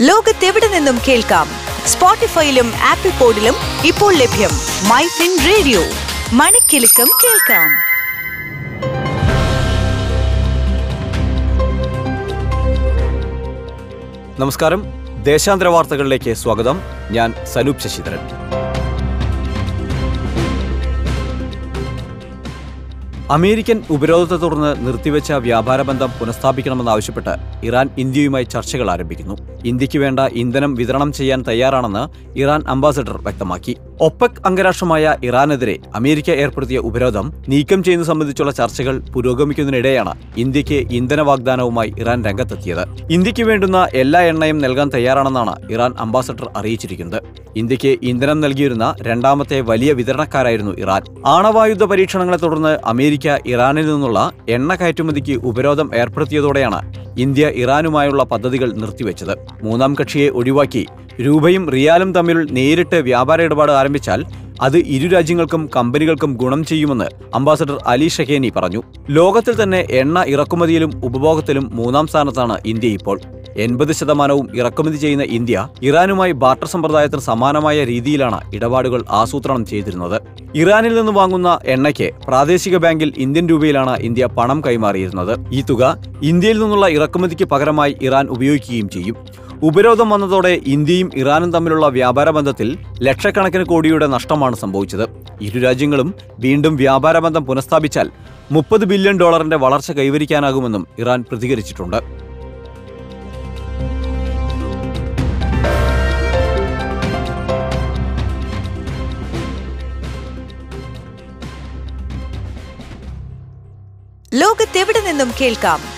ലോകത്തെവിടെ നിന്നും കേൾക്കാം? സ്പോട്ടിഫൈയിലും ആപ്പിൾ പോഡിലും ഇപ്പോൾ ലഭ്യം മൈ ഫിൻ റേഡിയോ. മണിക്കെലക്കം കേൾക്കാം. നമസ്കാരം. ദേശാന്തര വാർത്തകളിലേക്ക് സ്വാഗതം. ഞാൻ സനൂപ് ശശിധരൻ. അമേരിക്കൻ ഉപരോധത്തെ തുടർന്ന് നിർത്തിവെച്ച വ്യാപാര ബന്ധം പുനഃസ്ഥാപിക്കണമെന്നാവശ്യപ്പെട്ട് ഇറാൻ ഇന്ത്യയുമായി ചർച്ചകൾ ആരംഭിക്കുന്നു. ഇന്ത്യയ്ക്ക് വേണ്ട ഇന്ധനം വിതരണം ചെയ്യാൻ തയ്യാറാണെന്ന് ഇറാൻ അംബാസഡർ വ്യക്തമാക്കി. ഒപ്പക് അംഗരാഷ്ട്രമായ ഇറാനെതിരെ അമേരിക്ക ഏർപ്പെടുത്തിയ ഉപരോധം നീക്കം ചെയ്യുന്നത് സംബന്ധിച്ചുള്ള ചർച്ചകൾ പുരോഗമിക്കുന്നതിനിടെയാണ് ഇന്ത്യയ്ക്ക് ഇന്ധന വാഗ്ദാനവുമായി ഇറാൻ രംഗത്തെത്തിയത്. ഇന്ത്യയ്ക്ക് വേണ്ടുന്ന എല്ലാ എണ്ണയും നൽകാൻ തയ്യാറാണെന്നാണ് ഇറാൻ അംബാസഡർ അറിയിച്ചിരിക്കുന്നത്. ഇന്ത്യയ്ക്ക് ഇന്ധനം നൽകിയിരുന്ന രണ്ടാമത്തെ വലിയ വിതരണക്കാരായിരുന്നു ഇറാൻ. ആണവായുധ പരീക്ഷണങ്ങളെ തുടർന്ന് അമേരിക്ക ഇറാനിൽ നിന്നുള്ള എണ്ണ കയറ്റുമതിക്ക് ഉപരോധം ഏർപ്പെടുത്തിയതോടെയാണ് ഇന്ത്യ ഇറാനുമായുള്ള പദ്ധതികൾ നിർത്തിവെച്ചത്. മൂന്നാം കക്ഷിയെ ഒഴിവാക്കി രൂപയും റിയാലും തമ്മിൽ നേരിട്ട് വ്യാപാര ഇടപാട് ആരംഭിച്ചാൽ അത് ഇരു രാജ്യങ്ങൾക്കും കമ്പനികൾക്കും ഗുണം ചെയ്യുമെന്ന് അംബാസഡർ അലി ഷഹേനി പറഞ്ഞു. ലോകത്തിൽ തന്നെ എണ്ണ ഇറക്കുമതിയിലും ഉപഭോഗത്തിലും മൂന്നാം സ്ഥാനത്താണ് ഇന്ത്യ ഇപ്പോൾ. എൺപത് ശതമാനവും ഇറക്കുമതി ചെയ്യുന്ന ഇന്ത്യ ഇറാനുമായി ബാർട്ടർ സമ്പ്രദായത്തിന് സമാനമായ രീതിയിലാണ് ഇടപാടുകൾ ആസൂത്രണം ചെയ്തിരുന്നത്. ഇറാനിൽ നിന്ന് വാങ്ങുന്ന എണ്ണയ്ക്ക് പ്രാദേശിക ബാങ്കിൽ ഇന്ത്യൻ രൂപയിലാണ് ഇന്ത്യ പണം കൈമാറിയിരുന്നത്. ഈ തുക ഇന്ത്യയിൽ നിന്നുള്ള ഇറക്കുമതിക്ക് പകരമായി ഇറാൻ ഉപയോഗിക്കുകയും ചെയ്യും. ഉപരോധം വന്നതോടെ ഇന്ത്യയും ഇറാനും തമ്മിലുള്ള വ്യാപാര ബന്ധത്തിൽ ലക്ഷക്കണക്കിന് കോടിയുടെ നഷ്ടമാണ് സംഭവിച്ചത്. ഇരു രാജ്യങ്ങളും വീണ്ടും വ്യാപാര ബന്ധം പുനഃസ്ഥാപിച്ചാൽ മുപ്പത് ബില്യൺ ഡോളറിന്റെ വളർച്ച കൈവരിക്കാനാകുമെന്നും ഇറാൻ പ്രതികരിച്ചിട്ടുണ്ട്. ലോകത്തെവിടെ നിന്നും കേൾക്കാം?